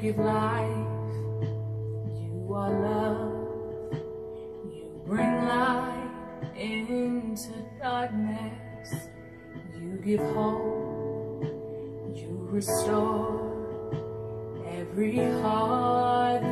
give life. You are love. You bring light into darkness. You give hope. You restore every heart.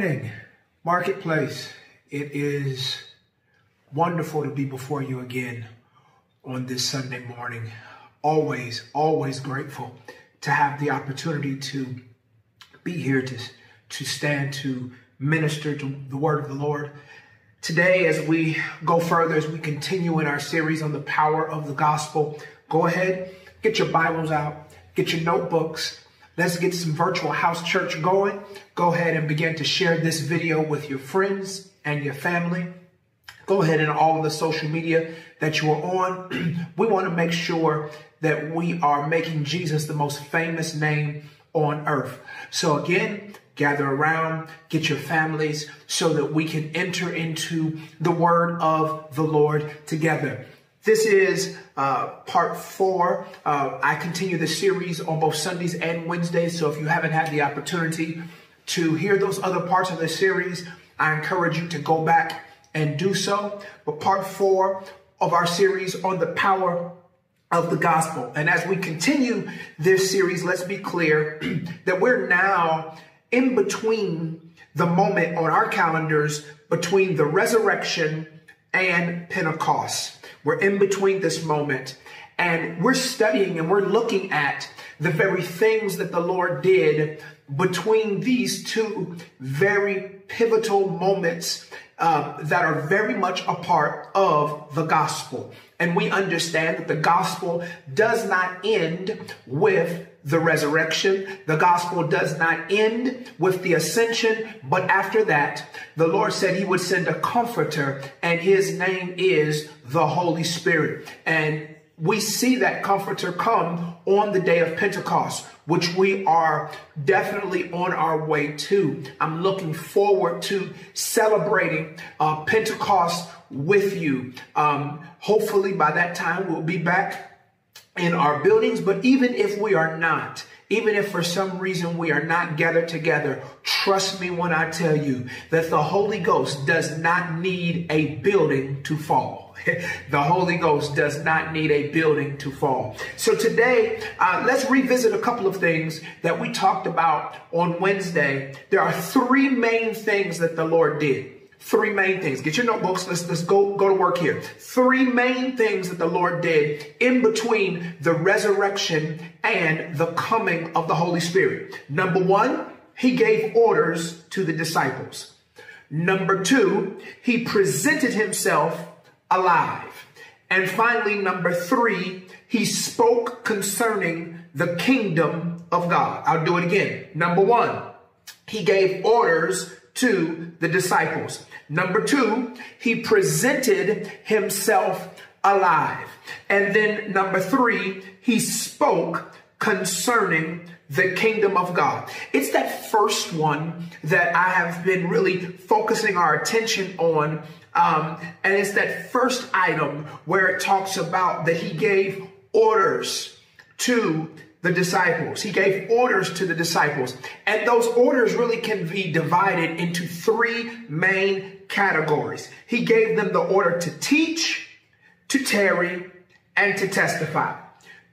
morning, Marketplace. It is wonderful to be before you again on this Sunday morning. Always, always grateful to have the opportunity to be here, to, to stand, to minister to the word of the Lord. Today, as we go further, as we continue in our series on the power of the gospel, go ahead, get your Bibles out, get your notebooks, Let's get some virtual house church going. Go ahead and begin to share this video with your friends and your family. Go ahead and all of the social media that you are on. we want to make sure that we are making Jesus the most famous name on earth. So again, gather around, get your families so that we can enter into the word of the Lord together. This is uh, part four. Uh, I continue the series on both Sundays and Wednesdays. So if you haven't had the opportunity to hear those other parts of the series, I encourage you to go back and do so. But part four of our series on the power of the gospel. And as we continue this series, let's be clear that we're now in between the moment on our calendars between the resurrection and Pentecost. We're in between this moment and we're studying and we're looking at the very things that the Lord did between these two very pivotal moments uh, that are very much a part of the gospel. And we understand that the gospel does not end with the resurrection. The gospel does not end with the ascension, but after that, the Lord said he would send a comforter, and his name is the Holy Spirit. And we see that comforter come on the day of Pentecost, which we are definitely on our way to. I'm looking forward to celebrating uh, Pentecost with you. Um, hopefully, by that time, we'll be back in our buildings, but even if we are not, even if for some reason we are not gathered together, trust me when I tell you that the Holy Ghost does not need a building to fall. the Holy Ghost does not need a building to fall. So today, uh, let's revisit a couple of things that we talked about on Wednesday. There are three main things that the Lord did. Three main things. Get your notebooks. Let's, let's go, go to work here. Three main things that the Lord did in between the resurrection and the coming of the Holy Spirit. Number one, he gave orders to the disciples. Number two, he presented himself alive. And finally, number three, he spoke concerning the kingdom of God. I'll do it again. Number one, he gave orders to the disciples. Number two, he presented himself alive. And then number three, he spoke concerning the kingdom of God. It's that first one that I have been really focusing our attention on. Um, and it's that first item where it talks about that he gave orders to the disciples. He gave orders to the disciples. And those orders really can be divided into three main categories. He gave them the order to teach, to tarry, and to testify.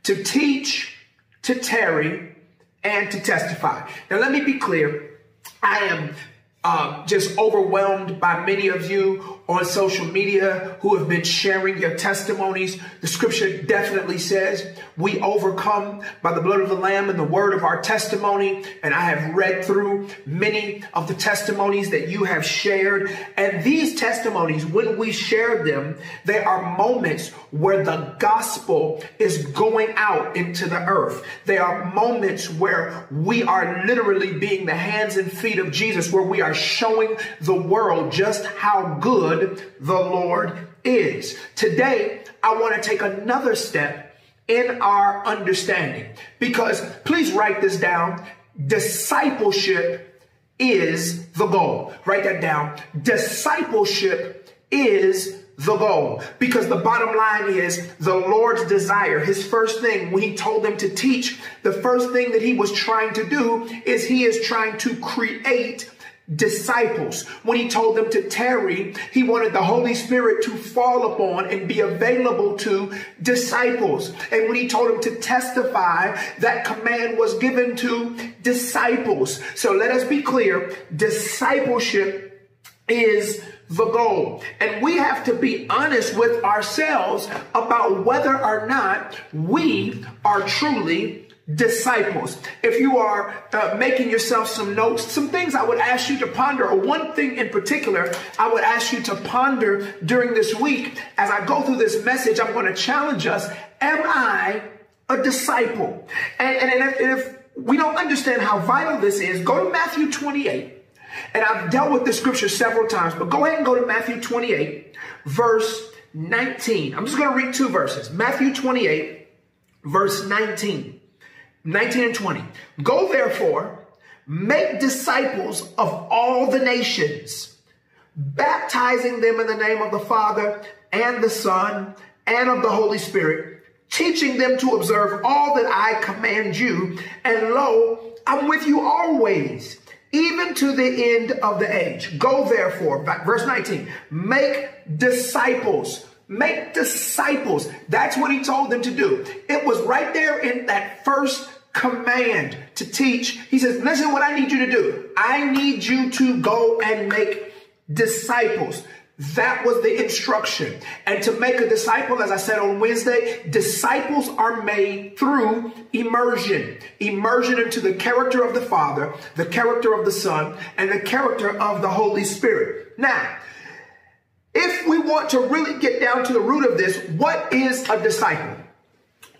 To teach, to tarry, and to testify. Now, let me be clear. I am uh, just overwhelmed by many of you on social media who have been sharing your testimonies. The scripture definitely says we overcome by the blood of the Lamb and the word of our testimony. And I have read through many of the testimonies that you have shared. And these testimonies, when we share them, they are moments where the gospel is going out into the earth. They are moments where we are literally being the hands and feet of Jesus, where we are showing the world just how good good the Lord is. Today, I want to take another step in our understanding because please write this down. Discipleship is the goal. Write that down. Discipleship is the goal because the bottom line is the Lord's desire. His first thing when he told them to teach, the first thing that he was trying to do is he is trying to create disciples. When he told them to tarry, he wanted the Holy Spirit to fall upon and be available to disciples. And when he told them to testify, that command was given to disciples. So let us be clear discipleship is the goal. And we have to be honest with ourselves about whether or not we are truly disciples. If you are uh, making yourself some notes, some things I would ask you to ponder, or one thing in particular I would ask you to ponder during this week as I go through this message, I'm going to challenge us. Am I a disciple? And, and, and if, we don't understand how vital this is, go to Matthew 28. And I've dealt with this scripture several times, but go ahead and go to Matthew 28, verse 19. I'm just going to read two verses. Matthew 28, verse 19. 19 and 20. Go therefore, make disciples of all the nations, baptizing them in the name of the Father and the Son and of the Holy Spirit, teaching them to observe all that I command you. And lo, I'm with you always, even to the end of the age. Go therefore, verse 19, make disciples. Make disciples. That's what he told them to do. It was right there in that first command to teach. He says, listen what I need you to do. I need you to go and make disciples. That was the instruction. And to make a disciple, as I said on Wednesday, disciples are made through immersion. Immersion into the character of the Father, the character of the Son, and the character of the Holy Spirit. Now, if we want to really get down to the root of this, what is a disciple?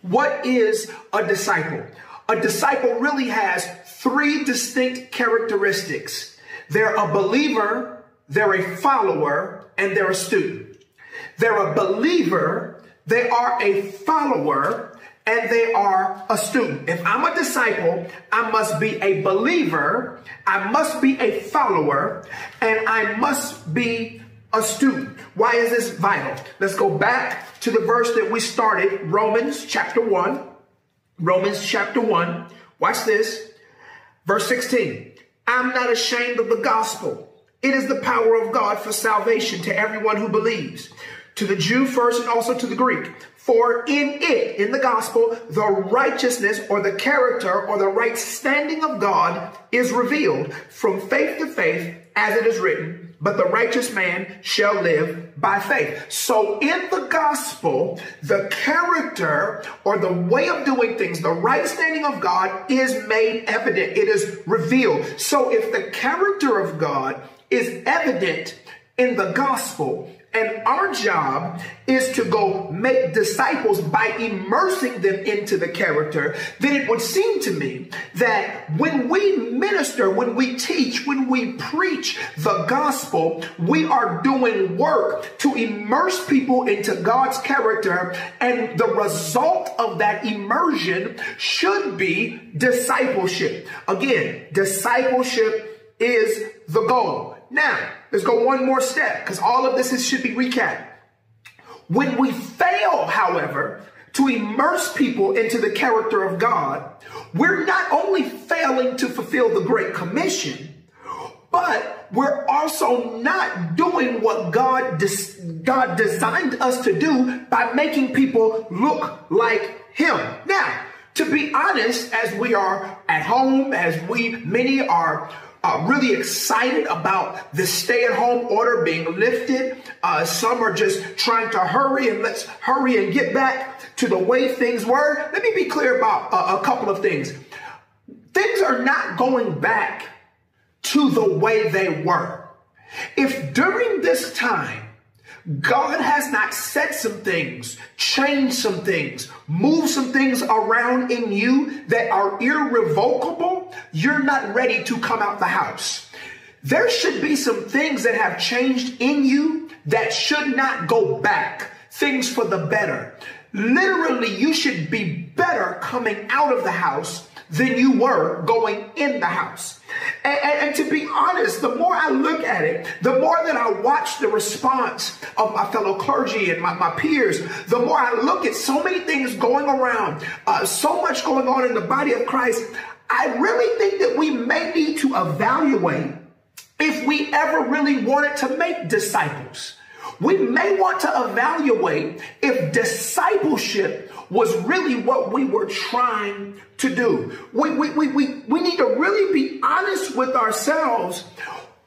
What is a disciple? A disciple really has three distinct characteristics. They're a believer, they're a follower, and they're a student. They're a believer, they are a follower, and they are a student. If I'm a disciple, I must be a believer, I must be a follower, and I must be a student. Why is this vital? Let's go back to the verse that we started, Romans chapter 1. Romans chapter 1. Watch this. Verse 16. I'm not ashamed of the gospel it is the power of God for salvation to everyone who believes, to the Jew first and also to the Greek. For in it, in the gospel, the righteousness or the character or the right standing of God is revealed from faith to faith, as it is written but the righteous man shall live by faith. So in the gospel, the character or the way of doing things, the right standing of God is made evident. It is revealed. So if the character of God is evident in the gospel, and our job is to go make disciples by immersing them into the character. Then it would seem to me that when we minister, when we teach, when we preach the gospel, we are doing work to immerse people into God's character. And the result of that immersion should be discipleship. Again, discipleship is the goal. Now, let's go one more step because all of this is, should be recapped. When we fail, however, to immerse people into the character of God, we're not only failing to fulfill the Great Commission, but we're also not doing what God, des- God designed us to do by making people look like Him. Now, to be honest, as we are at home, as we, many are uh, really excited about the stay at home order being lifted. Uh, some are just trying to hurry and let's hurry and get back to the way things were. Let me be clear about uh, a couple of things. Things are not going back to the way they were. If during this time God has not said some things, changed some things, moved some things around in you that are irrevocable, you're not ready to come out the house. There should be some things that have changed in you that should not go back, things for the better. Literally, you should be better coming out of the house than you were going in the house. And, and, and, to be honest, the more I look at it, the more that I watch the response of my fellow clergy and my, my peers, the more I look at so many things going around, uh, so much going on in the body of Christ, I really think that we may need to evaluate if we ever really wanted to make disciples. We may want to evaluate if discipleship was really what we were trying to do. We, we, we, we, we need to really be honest with ourselves.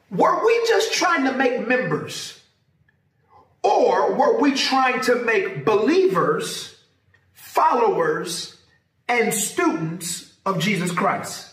Were we just trying to make members? Or were we trying to make believers, followers, and students of Jesus Christ?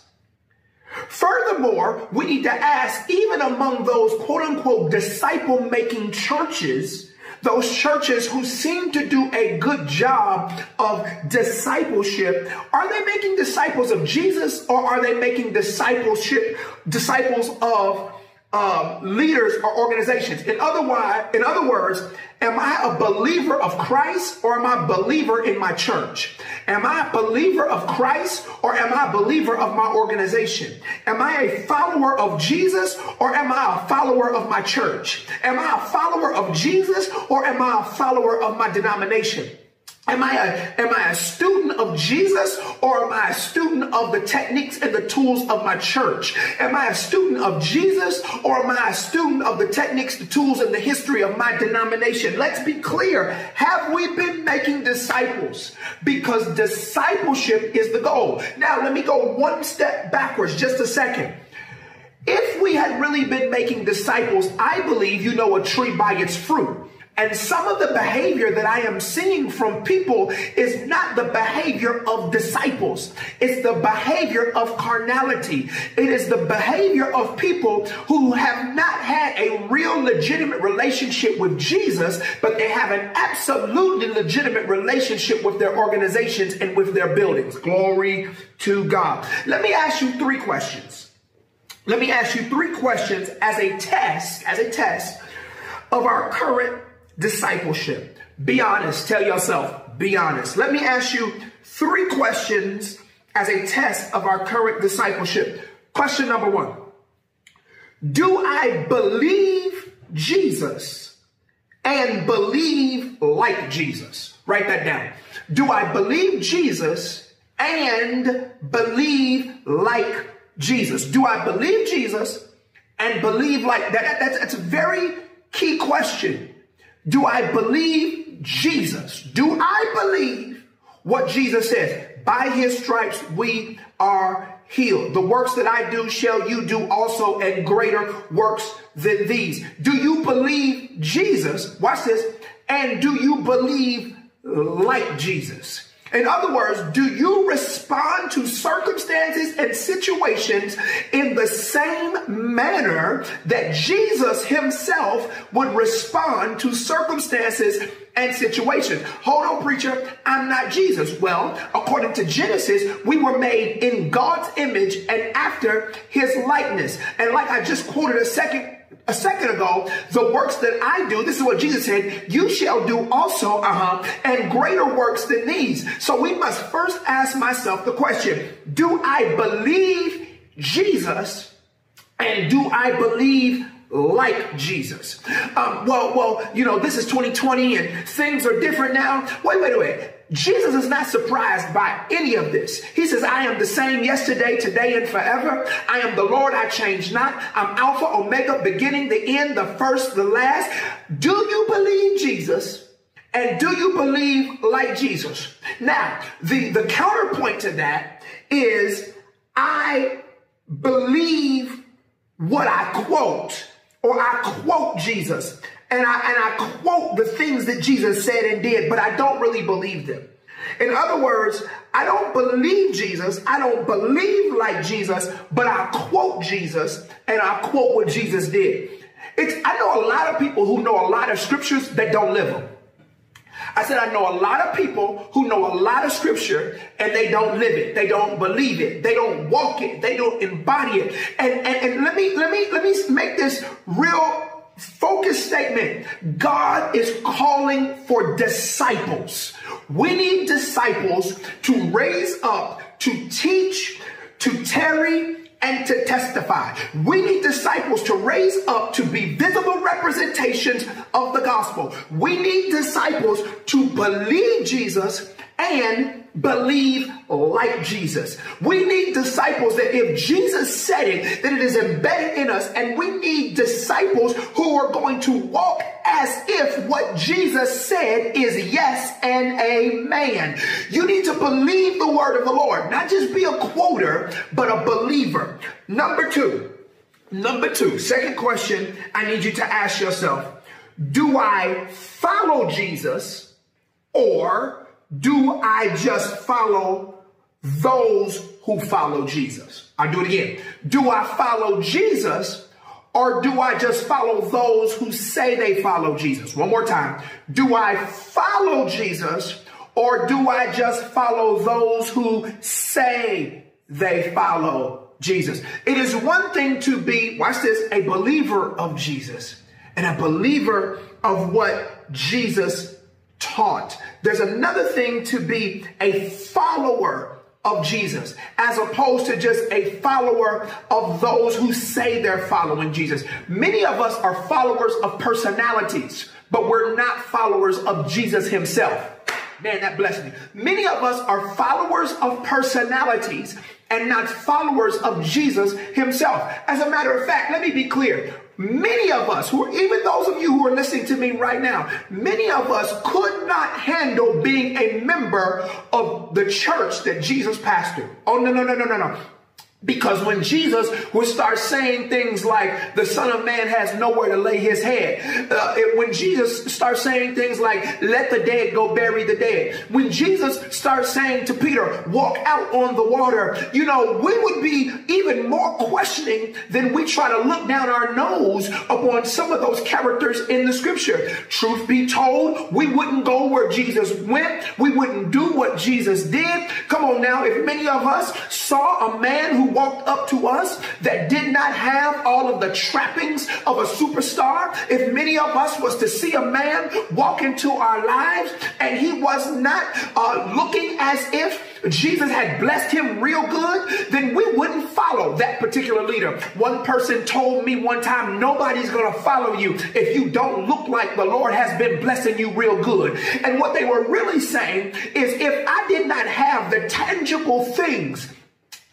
Furthermore, we need to ask, even among those quote unquote disciple making churches those churches who seem to do a good job of discipleship, are they making disciples of Jesus or are they making discipleship disciples of um, leaders or organizations. In other, in other words, am I a believer of Christ or am I a believer in my church? Am I a believer of Christ or am I a believer of my organization? Am I a follower of Jesus or am I a follower of my church? Am I a follower of Jesus or am I a follower of my denomination? Am I, a, am I a student of Jesus or am I a student of the techniques and the tools of my church? Am I a student of Jesus or am I a student of the techniques, the tools, and the history of my denomination? Let's be clear. Have we been making disciples? Because discipleship is the goal. Now, let me go one step backwards just a second. If we had really been making disciples, I believe you know a tree by its fruit. And some of the behavior that I am seeing from people is not the behavior of disciples. It's the behavior of carnality. It is the behavior of people who have not had a real legitimate relationship with Jesus, but they have an absolutely legitimate relationship with their organizations and with their buildings. Glory to God. Let me ask you three questions. Let me ask you three questions as a test, as a test of our current discipleship. Be honest. Tell yourself, be honest. Let me ask you three questions as a test of our current discipleship. Question number one Do I believe Jesus and believe like Jesus? Write that down. Do I believe Jesus and believe like Jesus? Do I believe Jesus and believe like that? That's, that's a very key question. Do I believe Jesus? Do I believe what Jesus says? By his stripes we are healed. The works that I do shall you do also, and greater works than these. Do you believe Jesus? Watch this. And do you believe like Jesus? In other words, do you respond to circumstances and situations in the same manner that Jesus himself would respond to circumstances and situations? Hold on, preacher. I'm not Jesus. Well, according to Genesis, we were made in God's image and after his likeness. And like I just quoted a second a second ago, the works that I do, this is what Jesus said, you shall do also, uh-huh, and greater works than these. So we must first ask myself the question, do I believe Jesus and do I believe like Jesus. Um, well, well, you know, this is 2020 and things are different now. Wait, wait, wait. Jesus is not surprised by any of this. He says, I am the same yesterday, today, and forever. I am the Lord, I change not. I'm Alpha, Omega, beginning, the end, the first, the last. Do you believe Jesus? And do you believe like Jesus? Now, the, the counterpoint to that is I believe what I quote, or I quote Jesus and I, and I quote the things that Jesus said and did, but I don't really believe them. In other words, I don't believe Jesus. I don't believe like Jesus, but I quote Jesus and I quote what Jesus did. It's, I know a lot of people who know a lot of scriptures that don't live them. I said, I know a lot of people who know a lot of scripture and they don't live it. They don't believe it. They don't walk it. They don't embody it. And, and, and let me, let me, let me make this real focus statement. God is calling for disciples. We need disciples to raise up, to teach, to tarry, and to testify. We need disciples to raise up to be visible representations of the gospel. We need disciples to believe Jesus and believe like Jesus. We need disciples that if Jesus said it, that it is embedded in us. And we need disciples who are going to walk as if what Jesus said is yes and amen. You need to believe the word of the Lord, not just be a quoter, but a believer. Number two, number two, second question I need you to ask yourself, do I follow Jesus or do I just follow those who follow Jesus? I do it again. Do I follow Jesus or do I just follow those who say they follow Jesus? One more time. Do I follow Jesus or do I just follow those who say they follow Jesus? It is one thing to be, watch this, a believer of Jesus and a believer of what Jesus taught. There's another thing to be a follower of Jesus as opposed to just a follower of those who say they're following Jesus. Many of us are followers of personalities, but we're not followers of Jesus himself. Man, that blessed me. Many of us are followers of personalities and not followers of Jesus himself. As a matter of fact, let me be clear. Many of us, who even those of you who are listening to me right now, many of us could not handle being a member of the church that Jesus pastored. Oh, no, no, no, no, no, no. Because when Jesus would start saying things like the Son of Man has nowhere to lay his head, uh, it, when Jesus starts saying things like let the dead go bury the dead, when Jesus starts saying to Peter, walk out on the water, you know, we would be even more questioning than we try to look down our nose upon some of those characters in the scripture. Truth be told, we wouldn't go where Jesus went. We wouldn't do what Jesus did. Come on now, if many of us saw a man who walked up to us that did not have all of the trappings of a superstar, if many of us was to see a man walk into our lives and he was not uh, looking as if Jesus had blessed him real good, then we wouldn't follow that particular leader. One person told me one time, nobody's going to follow you if you don't look like the Lord has been blessing you real good. And what they were really saying is if I did not have the tangible things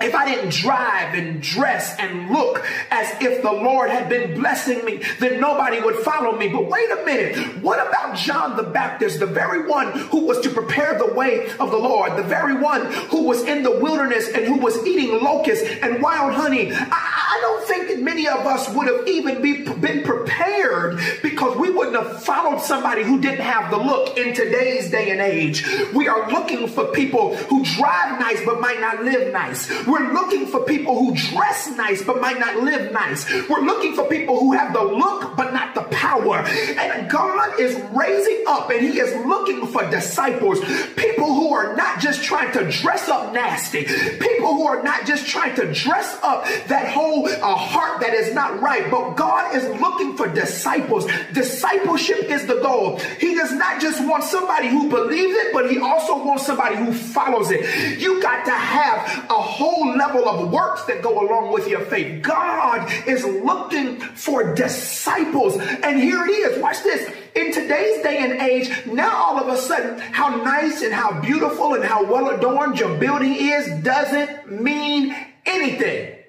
if I didn't drive and dress and look as if the Lord had been blessing me, then nobody would follow me. But wait a minute. What about John the Baptist, the very one who was to prepare the way of the Lord, the very one who was in the wilderness and who was eating locusts and wild honey? I, I don't think that many of us would have even be, been prepared because we wouldn't have followed somebody who didn't have the look in today's day and age. We are looking for people who drive nice but might not live nice. We're looking for people who dress nice but might not live nice. We're looking for people who have the look but not the power. And God is raising up and He is looking for disciples, people who are not just trying to dress up nasty, people who are not just trying to dress up that whole uh, heart that is not right, but God is looking for disciples. Discipleship is the goal. He does not just want somebody who believes it, but He also wants somebody who follows it. You got to have a whole whole level of works that go along with your faith. God is looking for disciples. And here it is. Watch this. In today's day and age, now all of a sudden, how nice and how beautiful and how well adorned your building is doesn't mean anything.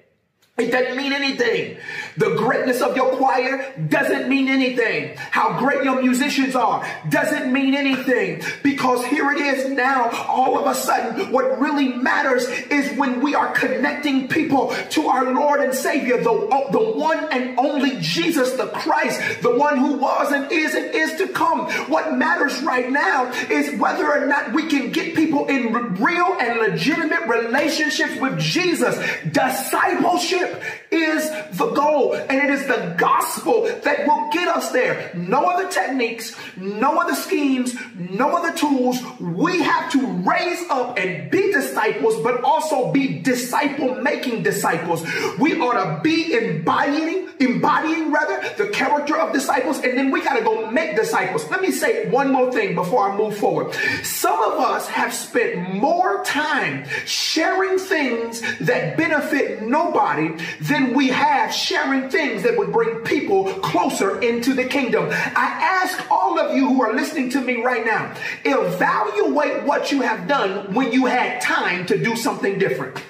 It doesn't mean anything. The greatness of your choir doesn't mean anything. How great your musicians are doesn't mean anything. Because here it is now, all of a sudden, what really matters is when we are connecting people to our Lord and Savior, the, the one and only Jesus the Christ, the one who was and is and is to come. What matters right now is whether or not we can get people in real and legitimate relationships with Jesus. Discipleship is the goal, and it is the gospel that will get us there. No other techniques, no other schemes, no other tools. We have to raise up and be disciples, but also be disciple making disciples. We ought to be embodying, embodying rather, the character of disciples, and then we got to go make disciples. Let me say one more thing before I move forward. Some of us have spent more time sharing things that benefit nobody than we have sharing things that would bring people closer into the kingdom. I ask all of you who are listening to me right now, evaluate what you have done when you had time to do something different.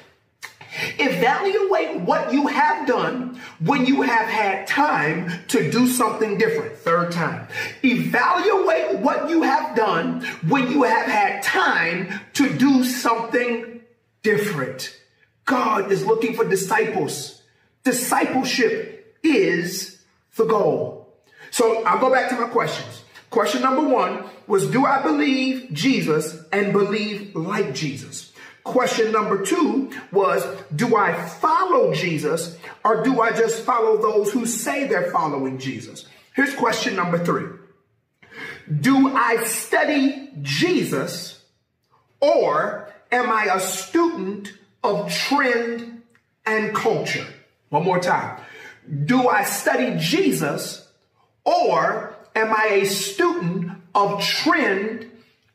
Evaluate what you have done when you have had time to do something different. Third time. Evaluate what you have done when you have had time to do something different. God is looking for disciples. Discipleship is the goal. So I'll go back to my questions. Question number one was Do I believe Jesus and believe like Jesus? Question number two was Do I follow Jesus or do I just follow those who say they're following Jesus? Here's question number three Do I study Jesus or am I a student of trend and culture? One more time. Do I study Jesus or am I a student of trend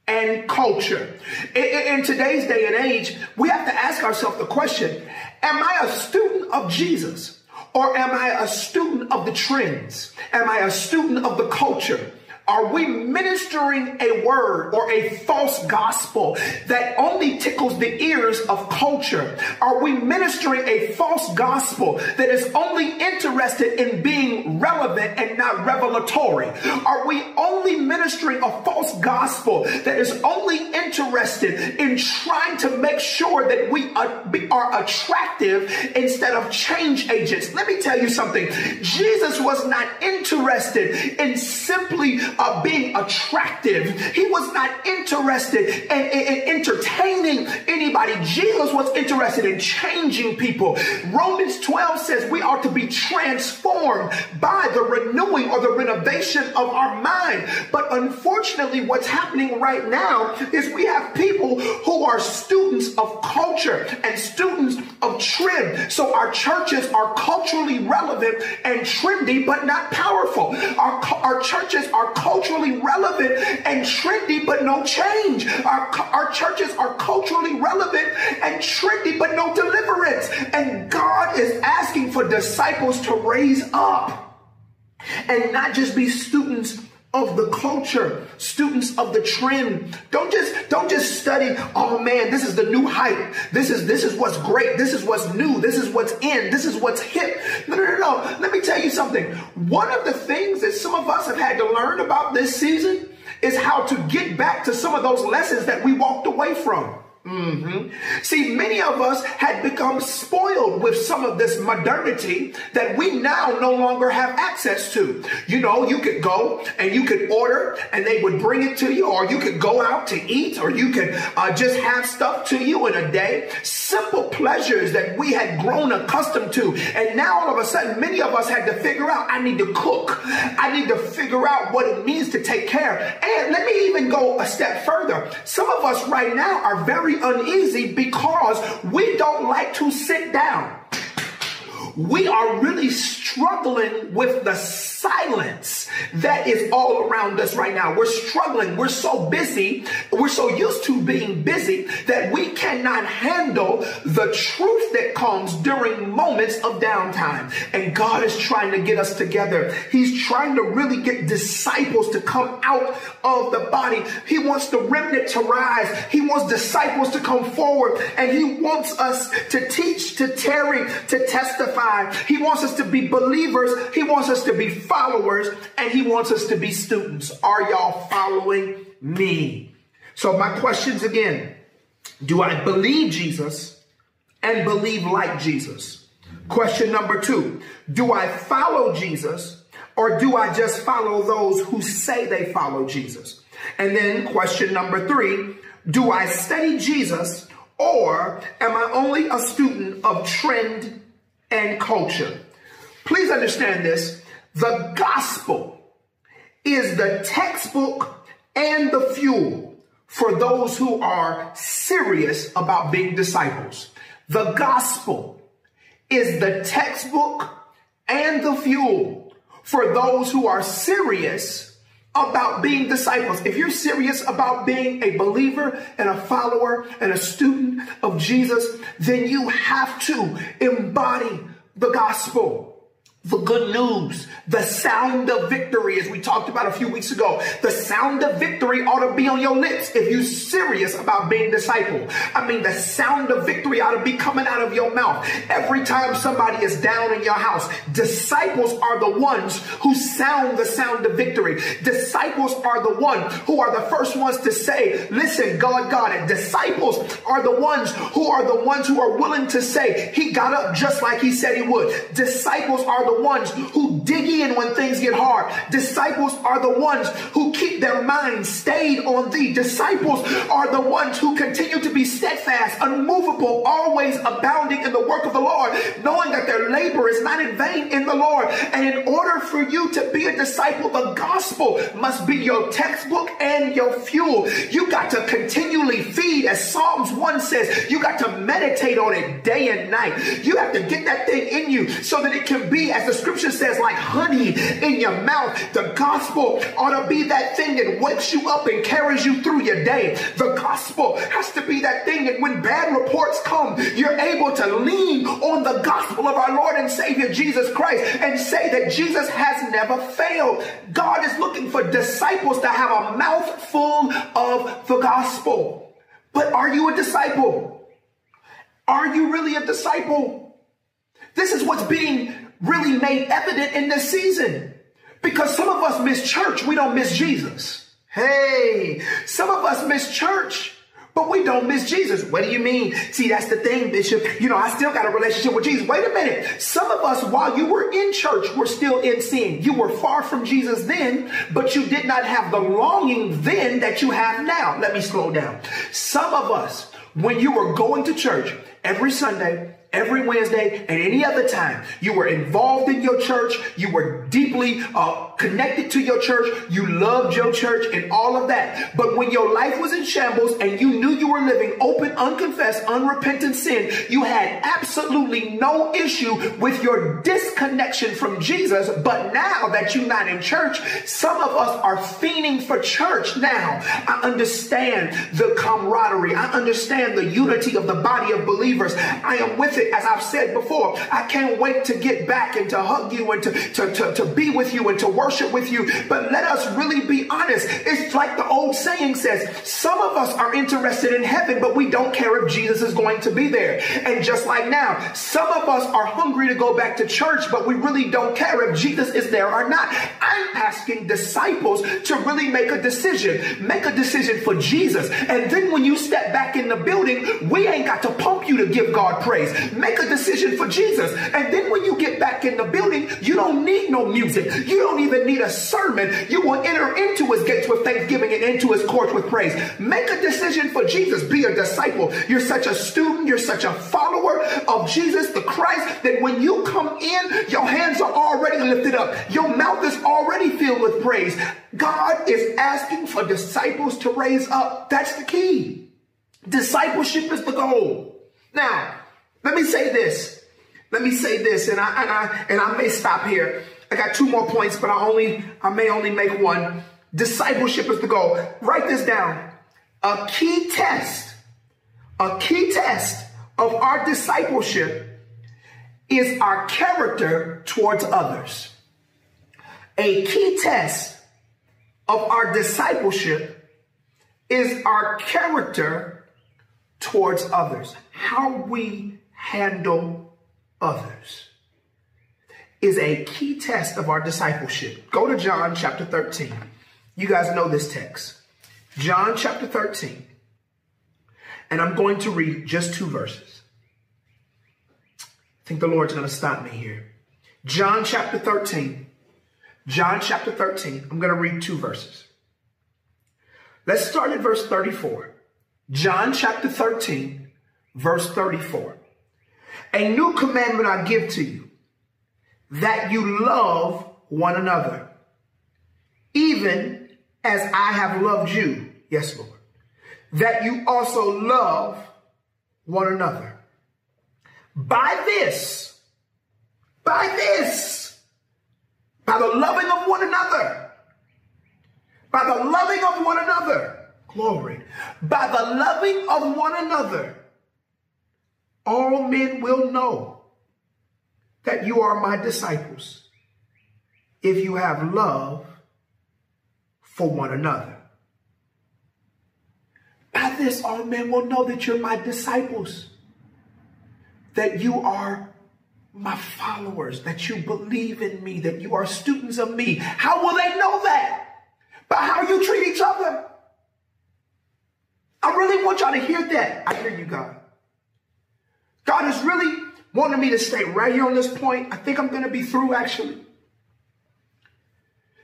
and culture? In, in, today's day and age, we have to ask ourselves the question Am I a student of Jesus or am I a student of the trends? Am I a student of the culture? Are we ministering a word or a false gospel that only tickles the ears of culture? Are we ministering a false gospel that is only interested in being relevant and not revelatory? Are we only ministering a false gospel that is only interested in trying to make sure that we are attractive instead of change agents? Let me tell you something. Jesus was not interested in simply uh, being attractive. He was not interested in, in, in entertaining anybody. Jesus was interested in changing people. Romans 12 says we are to be transformed by the renewing or the renovation of our mind. But unfortunately, what's happening right now is we have people who are students of culture and students of trend. So our churches are culturally relevant and trendy, but not powerful. Our, our churches are culturally relevant and trendy, but no change. Our, our churches are culturally relevant and trendy, but no deliverance. And God is asking for disciples to raise up and not just be students of the culture, students of the trend. Don't just don't just study, oh man, this is the new hype. This is this is what's great. This is what's new. This is what's in. This is what's hip. No, no, no, no. Let me tell you something. One of the things that some of us have had to learn about this season is how to get back to some of those lessons that we walked away from. Mm-hmm. See, many of us had become spoiled with some of this modernity that we now no longer have access to. You know, you could go and you could order and they would bring it to you, or you could go out to eat, or you could uh, just have stuff to you in a day. Simple pleasures that we had grown accustomed to. And now all of a sudden, many of us had to figure out I need to cook, I need to figure out what it means to take care. And let me even go a step further. Some of us right now are very very uneasy because we don't like to sit down. We are really struggling with the silence that is all around us right now. We're struggling. We're so busy. We're so used to being busy that we cannot handle the truth that comes during moments of downtime. And God is trying to get us together. He's trying to really get disciples to come out of the body. He wants the remnant to rise. He wants disciples to come forward and he wants us to teach, to tarry, to testify. He wants us to be believers. He wants us to be followers and he wants us to be students. Are y'all following me? So my questions again. Do I believe Jesus and believe like Jesus? Question number two. Do I follow Jesus or do I just follow those who say they follow Jesus? And then question number three. Do I study Jesus or am I only a student of trend and culture? Please understand this. The gospel is the textbook and the fuel for those who are serious about being disciples. The gospel is the textbook and the fuel for those who are serious about being disciples. If you're serious about being a believer and a follower and a student of Jesus, then you have to embody the gospel the good news, the sound of victory, as we talked about a few weeks ago. The sound of victory ought to be on your lips if you're serious about being disciple. I mean, the sound of victory ought to be coming out of your mouth every time somebody is down in your house. Disciples are the ones who sound the sound of victory. Disciples are the ones who are the first ones to say, listen, God got it. Disciples are the ones who are the ones who are willing to say, he got up just like he said he would. Disciples are the the ones who dig in when things get hard. Disciples are the ones who keep their minds stayed on thee. Disciples are the ones who continue to be steadfast, unmovable, always abounding in the work of the Lord, knowing that their labor is not in vain in the Lord. And in order for you to be a disciple, the gospel must be your textbook and your fuel. You got to continually feed, as Psalms 1 says, you got to meditate on it day and night. You have to get that thing in you so that it can be, as the scripture says, like honey in your mouth. The gospel ought to be that thing that wakes you up and carries you through your day. The gospel has to be that thing that when bad reports come, you're able to lean on the gospel of our Lord and Savior Jesus Christ and say that Jesus has never failed. God is looking for disciples to have a mouth full of the gospel. But are you a disciple? Are you really a disciple? This is what's being really made evident in this season. Because some of us miss church, we don't miss Jesus. Hey, some of us miss church, but we don't miss Jesus. What do you mean? See, that's the thing, Bishop. You know, I still got a relationship with Jesus. Wait a minute. Some of us, while you were in church, were still in sin. You were far from Jesus then, but you did not have the longing then that you have now. Let me slow down. Some of us, when you were going to church every Sunday, every Wednesday and any other time. You were involved in your church. You were deeply uh, connected to your church. You loved your church and all of that. But when your life was in shambles and you knew you were living open, unconfessed, unrepentant sin, you had absolutely no issue with your disconnection from Jesus. But now that you're not in church, some of us are fiending for church now. I understand the camaraderie. I understand the unity of the body of believers. I am with it, as I've said before. I can't wait to get back and to hug you and to, to, to, to be with you and to worship with you. But let us really be honest. It's like the old saying says, some of us are interested in heaven, but we don't care if Jesus is going to be there. And just like now, some of us are hungry to go back to church, but we really don't care if Jesus is there or not. I'm asking disciples to really make a decision. Make a decision for Jesus. And then when you step back in the building, we ain't got to pump you to give God praise. Make a decision for Jesus. And then when you get back in the building, you don't need no music. You don't even need a sermon. You will enter into his gates with thanksgiving and into his courts with praise. Make a decision for Jesus. Be a disciple. You're such a student. You're such a follower of Jesus the Christ that when you come in, your hands are already lifted up. Your mouth is already filled with praise. God is asking for disciples to raise up. That's the key. Discipleship is the goal. Now, let me say this. Let me say this, and I and I and I may stop here. I got two more points, but I only I may only make one. Discipleship is the goal. Write this down. A key test, a key test of our discipleship is our character towards others. A key test of our discipleship is our character towards others. How we handle others is a key test of our discipleship. Go to John chapter 13. You guys know this text. John chapter 13. And I'm going to read just two verses. I think the Lord's going to stop me here. John chapter 13. John chapter 13. I'm going to read two verses. Let's start at verse 34. John chapter 13, verse 34. A new commandment I give to you, that you love one another, even as I have loved you. Yes, Lord. That you also love one another. By this, by this, by the loving of one another, by the loving of one another, glory, by the loving of one another, all men will know that you are my disciples if you have love for one another. By this, all men will know that you're my disciples, that you are my followers, that you believe in me, that you are students of me. How will they know that? By how you treat each other. I really want y'all to hear that. I hear you, God. God is really wanted me to stay right here on this point. I think I'm going to be through actually.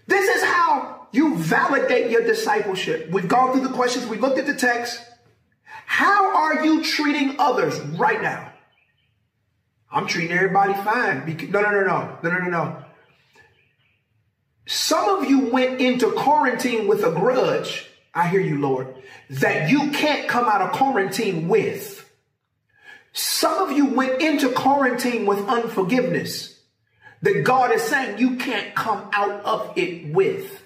This is how you validate your discipleship. We've gone through the questions, we looked at the text. How are you treating others right now? I'm treating everybody fine. no, no, no, no, no, no, no, no. Some of you went into quarantine with a grudge. I hear you, Lord, that you can't come out of quarantine with. Some of you went into quarantine with unforgiveness that God is saying you can't come out of it with.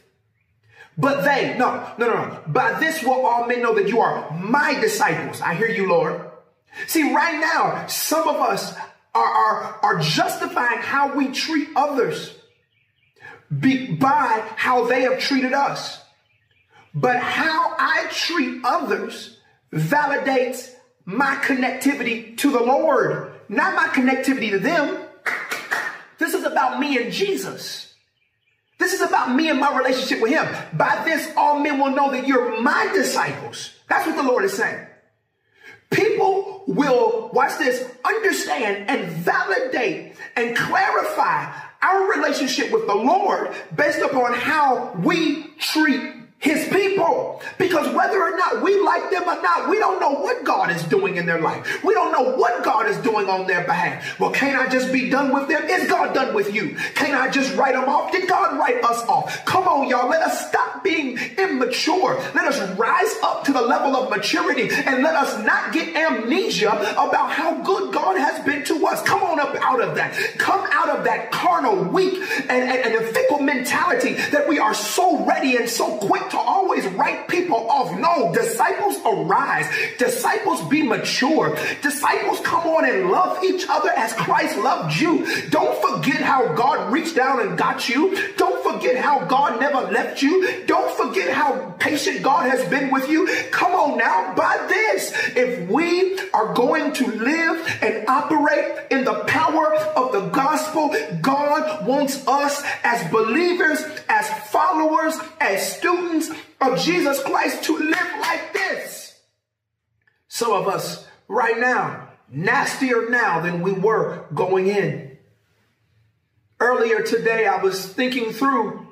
But they, no, no, no, no. By this will all men know that you are my disciples. I hear you, Lord. See, right now, some of us are, are, are justifying how we treat others be, by how they have treated us. But how I treat others validates my connectivity to the Lord, not my connectivity to them. This is about me and Jesus. This is about me and my relationship with Him. By this, all men will know that you're my disciples. That's what the Lord is saying. People will, watch this, understand and validate and clarify our relationship with the Lord based upon how we treat his people. Because whether or not we like them or not, we don't know what God is doing in their life. We don't know what God is doing on their behalf. Well, can't I just be done with them? Is God done with you? Can't I just write them off? Did God write us off? Come on, y'all. Let us stop being immature. Let us rise up to the level of maturity and let us not get amnesia about how good God has been to us. Come on up out of that. Come out of that carnal, weak, and, and, and a fickle mentality that we are so ready and so quick to always write people off. No, disciples arise. Disciples be mature. Disciples come on and love each other as Christ loved you. Don't forget how God reached down and got you. Don't forget how God never left you. Don't forget how patient God has been with you. Come on now, by this, if we are going to live and operate in the power of the gospel, God wants us as believers, as followers, as students, of Jesus Christ to live like this. Some of us right now, nastier now than we were going in. Earlier today, I was thinking through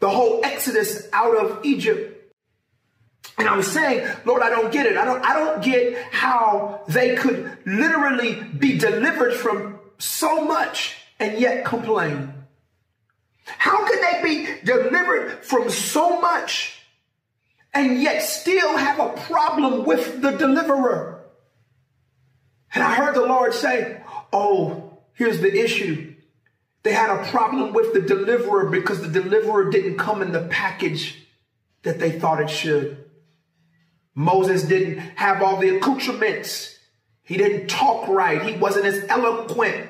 the whole exodus out of Egypt. And I was saying, Lord, I don't get it. I don't, I don't get how they could literally be delivered from so much and yet complain. How could they be delivered from so much and yet still have a problem with the deliverer? And I heard the Lord say, Oh, here's the issue. They had a problem with the deliverer because the deliverer didn't come in the package that they thought it should. Moses didn't have all the accoutrements. He didn't talk right. He wasn't as eloquent.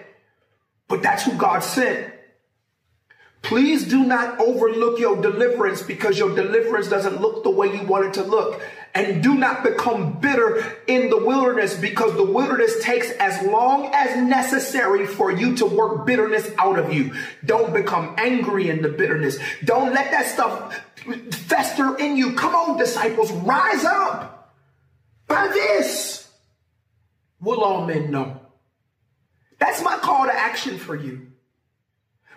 But that's who God sent. Please do not overlook your deliverance because your deliverance doesn't look the way you want it to look. And do not become bitter in the wilderness because the wilderness takes as long as necessary for you to work bitterness out of you. Don't become angry in the bitterness. Don't let that stuff fester in you. Come on, disciples, rise up. By this will all men know. That's my call to action for you.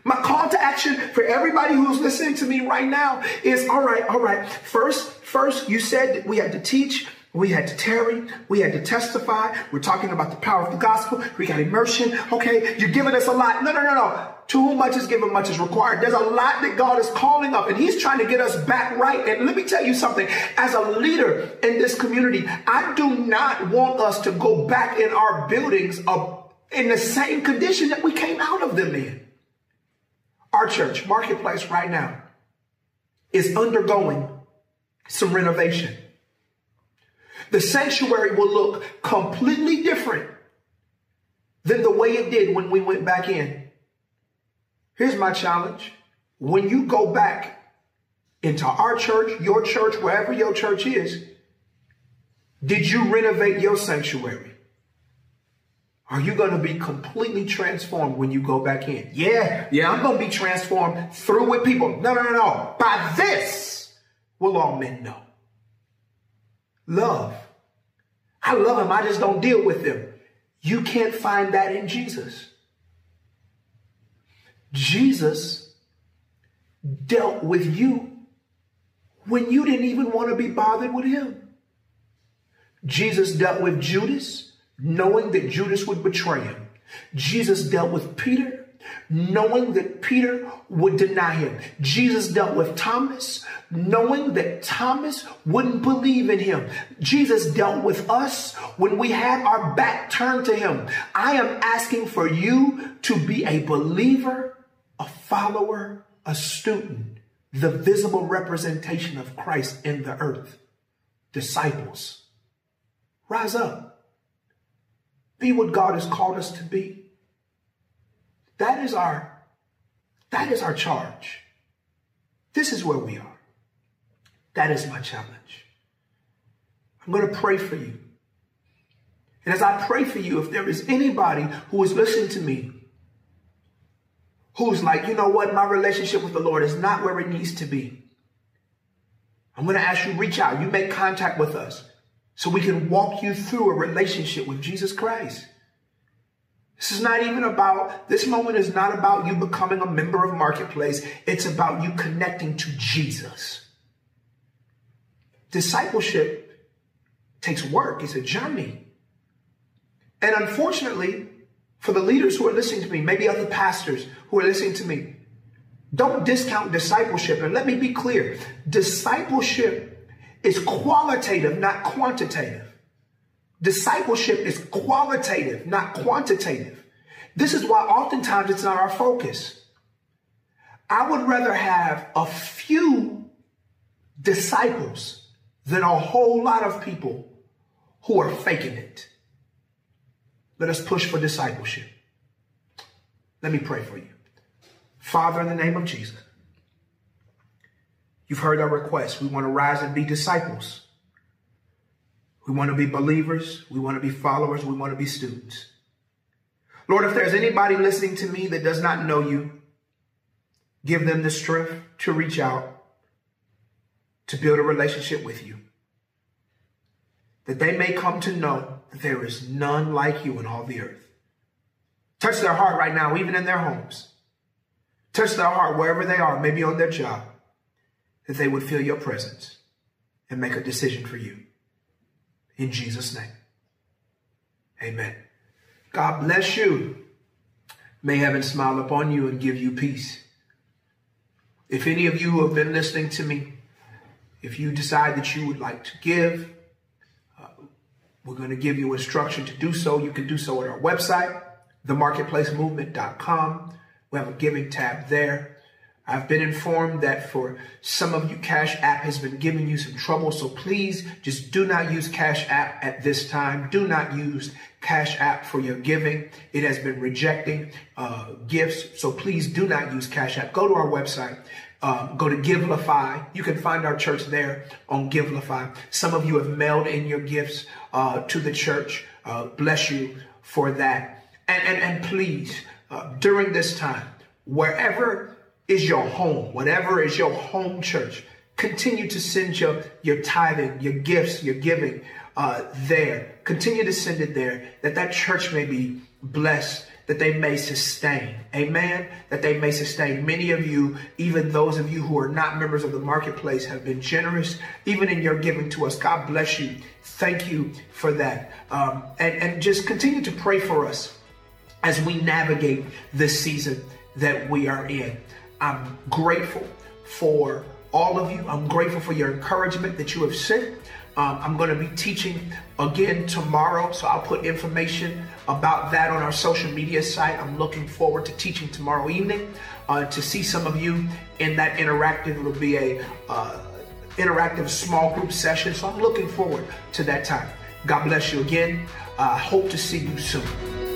My call to action for everybody who's listening to me right now is all right, all right. First, first, you said we had to teach, we had to tarry, we had to testify. We're talking about the power of the gospel. We got immersion. Okay, you're giving us a lot. No, no, no, no. To whom much is given, much is required. There's a lot that God is calling up, and He's trying to get us back right. And let me tell you something. As a leader in this community, I do not want us to go back in our buildings in the same condition that we came out of them in. Our church, Marketplace, right now, is undergoing some renovation. The sanctuary will look completely different than the way it did when we went back in. Here's my challenge. When you go back into our church, your church, wherever your church is, did you renovate your sanctuary? Are you going to be completely transformed when you go back in? Yeah, yeah, I'm going to be transformed through with people. No, no, no, no. By this will all men know. Love. I love them. I just don't deal with them. You can't find that in Jesus. Jesus dealt with you when you didn't even want to be bothered with him. Jesus dealt with Judas knowing that Judas would betray him. Jesus dealt with Peter knowing that Peter would deny him. Jesus dealt with Thomas, knowing that Thomas wouldn't believe in him. Jesus dealt with us when we had our back turned to him. I am asking for you to be a believer, a follower, a student, the visible representation of Christ in the earth. Disciples, rise up. Be what God has called us to be. That is our, that is our charge. This is where we are. That is my challenge. I'm going to pray for you. And as I pray for you, if there is anybody who is listening to me who's like, you know what, my relationship with the Lord is not where it needs to be, I'm going to ask you reach out. You make contact with us so we can walk you through a relationship with Jesus Christ. This is not even about, this moment is not about you becoming a member of Marketplace. It's about you connecting to Jesus. Discipleship takes work, it's a journey. And unfortunately, for the leaders who are listening to me, maybe other pastors who are listening to me, don't discount discipleship. And let me be clear discipleship is qualitative, not quantitative. Discipleship is qualitative, not quantitative. This is why oftentimes it's not our focus. I would rather have a few disciples than a whole lot of people who are faking it. Let us push for discipleship. Let me pray for you. Father, in the name of Jesus, you've heard our request. We want to rise and be disciples. We want to be believers. We want to be followers. We want to be students. Lord, if there's anybody listening to me that does not know you, give them the strength to reach out, to build a relationship with you, that they may come to know that there is none like you in all the earth. Touch their heart right now, even in their homes. Touch their heart wherever they are, maybe on their job, that they would feel your presence and make a decision for you. In Jesus' name. Amen. God bless you. May heaven smile upon you and give you peace. If any of you who have been listening to me, if you decide that you would like to give, uh, we're going to give you instruction to do so. You can do so at our website, themarketplacemovement.com. We have a giving tab there. I've been informed that for some of you, Cash App has been giving you some trouble. So please just do not use Cash App at this time. Do not use Cash App for your giving. It has been rejecting uh, gifts. So please do not use Cash App. Go to our website. Um, go to Givelify. You can find our church there on Givelify. Some of you have mailed in your gifts uh, to the church. Uh, bless you for that. And, and, and please, uh, during this time, wherever is your home, whatever is your home church, continue to send your, your tithing, your gifts, your giving uh, there. Continue to send it there that that church may be blessed, that they may sustain. Amen. That they may sustain. Many of you, even those of you who are not members of the marketplace, have been generous, even in your giving to us. God bless you. Thank you for that. Um, and, and just continue to pray for us as we navigate this season that we are in. I'm grateful for all of you. I'm grateful for your encouragement that you have sent. Um, I'm going to be teaching again tomorrow, so I'll put information about that on our social media site. I'm looking forward to teaching tomorrow evening. Uh, to see some of you in that interactive, it'll be a uh, interactive small group session. So I'm looking forward to that time. God bless you again. I uh, hope to see you soon.